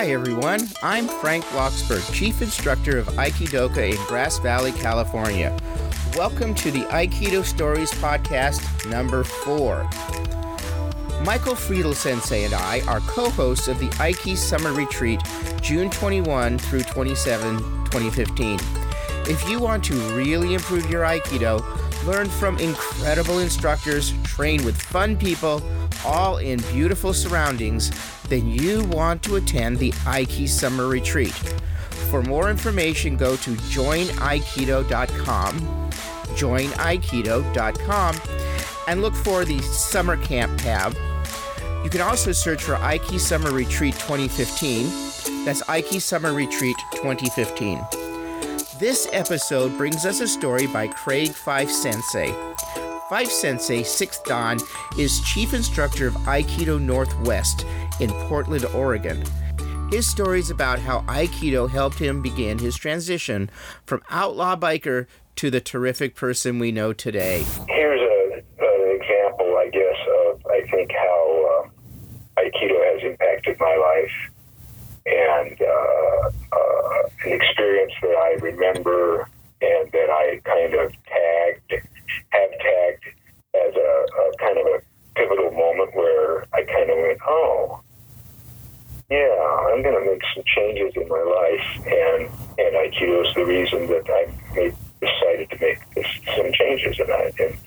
Hi, everyone. I'm Frank Bloxberg, Chief Instructor of Aikidoka in Grass Valley, California. Welcome to the Aikido Stories Podcast number four. Michael Friedel Sensei and I are co hosts of the Aiki Summer Retreat, June 21 through 27, 2015. If you want to really improve your Aikido, learn from incredible instructors, train with fun people, all in beautiful surroundings, then you want to attend the Aiki Summer Retreat. For more information, go to joinaikido.com, joinaikido.com, and look for the Summer Camp tab. You can also search for Aiki Summer Retreat 2015. That's Aiki Summer Retreat 2015. This episode brings us a story by Craig Fife Sensei. Fife Sensei, 6th Dan, is Chief Instructor of Aikido Northwest in Portland, Oregon. His story is about how Aikido helped him begin his transition from outlaw biker to the terrific person we know today. Here's a, an example, I guess, of I think how uh, Aikido has impacted my life and uh, uh, an experience that I remember and that I kind of tagged, have tagged as a, a kind of a pivotal moment where I kind of went, oh, yeah, I'm going to make some changes in my life, and and Aikido is the reason that I made, decided to make this, some changes, and I and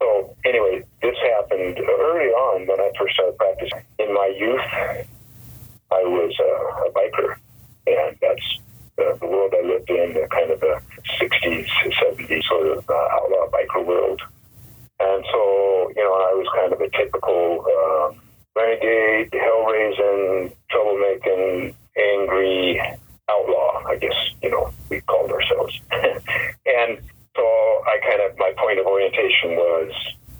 so anyway, this happened early on when I first started practicing. In my youth, I was a, a biker, and that's the, the world I lived in, the kind of the 60s, 70s sort of uh, outlaw biker world. And so, you know, I was kind of a typical uh, renegade, hell raising, troublemaking, angry outlaw, I guess, you know, we called ourselves. and so I kind of, my point of orientation was,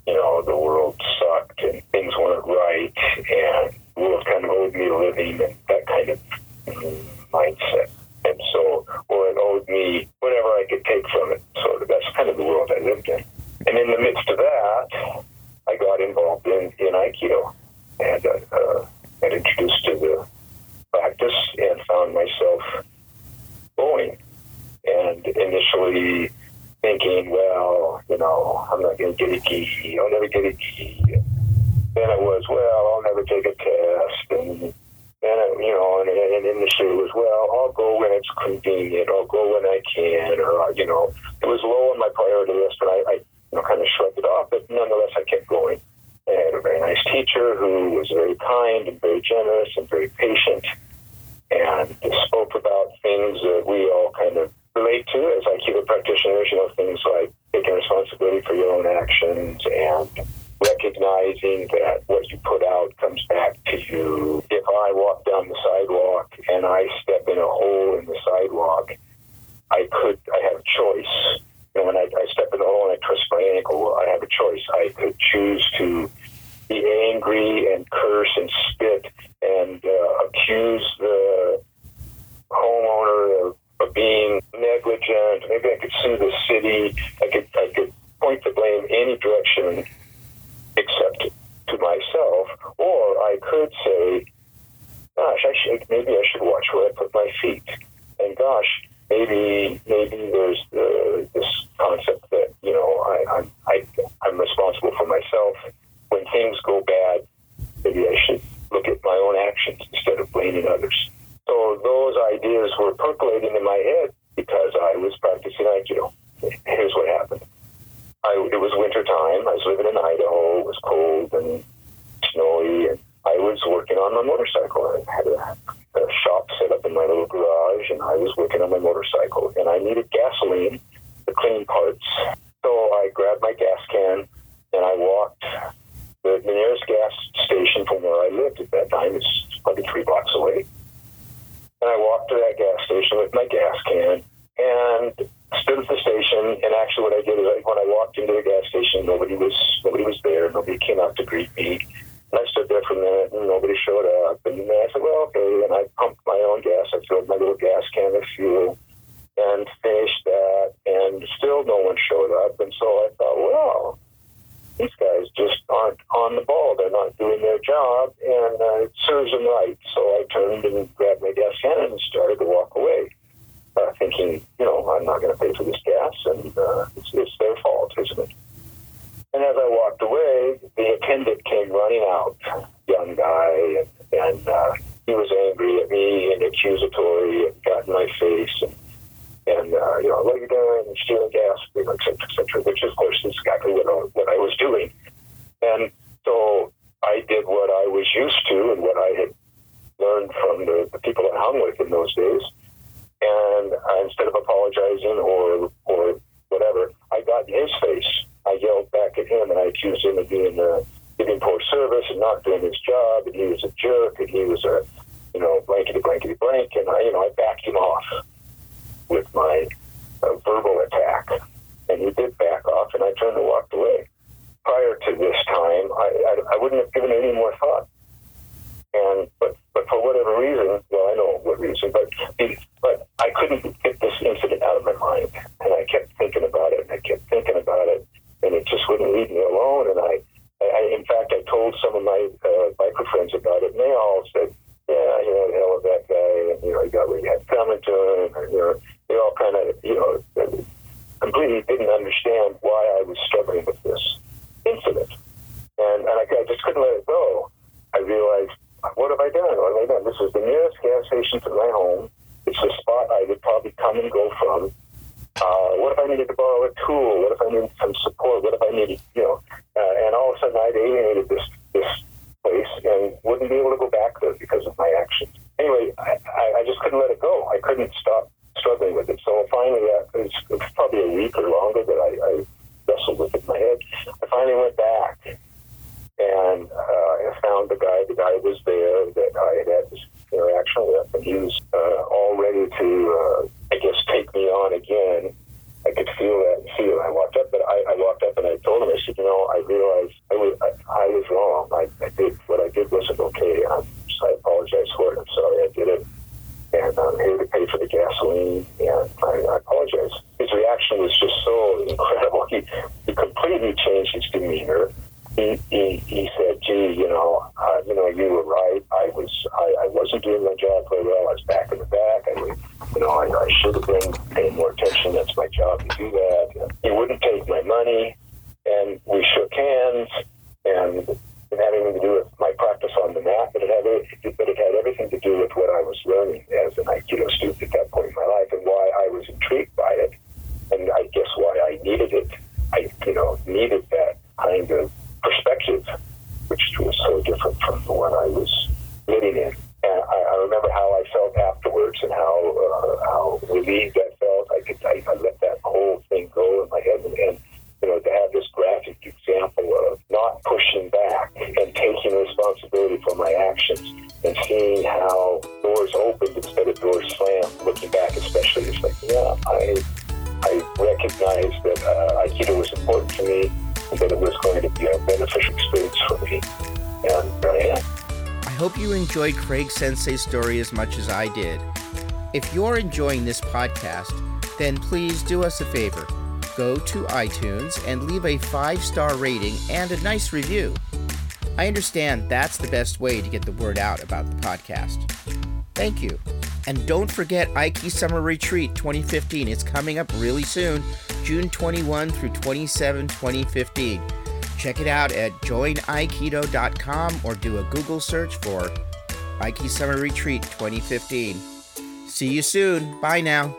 you know, the world sucked and things weren't right and the world kind of and that kind of mindset. And so, or it owed me whatever I could take from it. So that's kind of the world I lived in. And in the midst of that, I got involved in, in Aikido and uh, uh, got introduced to the practice and found myself going. And initially thinking, well, you know, I'm not going to get a gi. I'll never get a gi. Then it was, well, I'll never take a test. And then, it, you it was, well, I'll go when it's convenient. I'll go when I can. Or, uh, you know, it was low on my priority list, and I, I you know, kind of shrugged it off. But nonetheless, I kept going. I had a very nice teacher who was very kind and very generous and very patient and spoke about things that we all kind of relate to as Aikido practitioners, you know, things like taking responsibility for your own actions and recognizing that what you put out comes back to you. If I walk down the sidewalk and I step in a hole in the sidewalk, I could, I have a choice. You know, when I, I step in the hole and I twist my ankle, I have a choice. I could choose to be angry and curse and spit and uh, accuse the homeowner of, of being negligent. Maybe I could sue the city. I could I could point the blame any direction except to myself, or I could say, "Gosh, I should maybe I should watch where I put my feet." And gosh, maybe maybe there's the, this concept that you know I, I'm I, I'm responsible for myself. When things go bad, maybe I should look at my own actions instead of blaming others. So those ideas were percolating in my head because I was practicing Aikido. Here's what happened. I, it was winter time. I was living in Idaho. It was cold and snowy, and I was working on my motorcycle. I had a, a shop set up in my little garage, and I was working on my motorcycle. And I needed gasoline clean parts. So I grabbed my gas can and I walked the, the nearest gas station from where I lived at that time. It's probably three blocks away. And I walked to that gas station with my gas can and stood at the station. And actually, what I did is I, when I walked into the gas station, nobody was nobody was there. Nobody came out to greet me. And I stood there for a minute, and nobody showed up. And I said, "Well, okay." And I pumped my own gas. I filled my little gas can with fuel and finished showed up. And so I thought, well, these guys just aren't on the ball. They're not doing their job, and uh, it serves them right. So I turned and grabbed my gas can and started to walk away, uh, thinking, you know, I'm not going to pay for this gas, and uh, it's, it's their fault, isn't it? And as I walked away, the attendant came running out, young guy, and, and uh, he was angry at me and accusatory and got in my face and and uh, you know what are you and stealing gas, you know, et cetera, et cetera, which of course is exactly what I, what I was doing. And so I did what I was used to and what I had learned from the, the people I hung with in those days. And uh, instead of apologizing or or whatever, I got in his face. I yelled back at him and I accused him of being uh, giving poor service and not doing his job, and he was a jerk, and he was a you know blankety blankety blank, and I you know I backed him off with my uh, verbal attack, and he did back off, and I turned and walked away. Prior to this time, I, I, I wouldn't have given it any more thought. And but but for whatever reason, well, I know what reason, but but I couldn't get this incident out of my mind, and I kept thinking about it, and I kept thinking about it, and it just wouldn't leave me alone. And I, I in fact, I told some of my uh, biker friends about it, and they all said, "Yeah, you know, hell with that guy, and you know, he got what he had coming to him, and you know." they all kind of, you know, completely didn't understand why I was struggling with this incident. And, and I, I just couldn't let it go. I realized, what have I done? What have I done? This is the nearest gas station to my home. It's the spot I would probably come and go from. Uh, what if I needed to borrow a tool? What if I needed some needed, you know, uh, and all of a sudden I'd alienated this, this place and wouldn't be able to go back there because of my actions. Anyway, I, I just couldn't let it go. I couldn't stop struggling with it. So finally, uh, it, was, it probably a week or longer that I, I wrestled with it in my head. I finally went back and uh, I found the guy. The guy was there that I had had this interaction with, and he was uh, all ready to, uh, I guess, take me on again. I could feel that feel. I walked up, but I, I walked up and I told him, I said, you know, I realized I was, I, I was wrong. I, I did what I did wasn't okay. I'm, so I apologize for it. I'm sorry I did it and I'm here to pay for the gasoline. And I, I apologize. His reaction was just so incredible. He, he completely changed his demeanor. He, he, he said, "Gee, you know, uh, you know, you were right. I was, I, I wasn't doing my job very well. I was back in the back. I, you know, I, I should have been paying more attention. That's my job to do that. He wouldn't take my money, and we shook hands, and it had anything to do with my practice on the mat, but it had but it had everything to do with what I was learning as an Aikido student at that point in my life, and why I was intrigued by it, and I guess why I needed it. I you hope you enjoyed Craig Sensei's story as much as I did. If you're enjoying this podcast, then please do us a favor go to iTunes and leave a five star rating and a nice review. I understand that's the best way to get the word out about the podcast. Thank you. And don't forget Aiki Summer Retreat 2015. It's coming up really soon, June 21 through 27, 2015. Check it out at joinaikido.com or do a Google search for Aiki Summer Retreat 2015. See you soon. Bye now.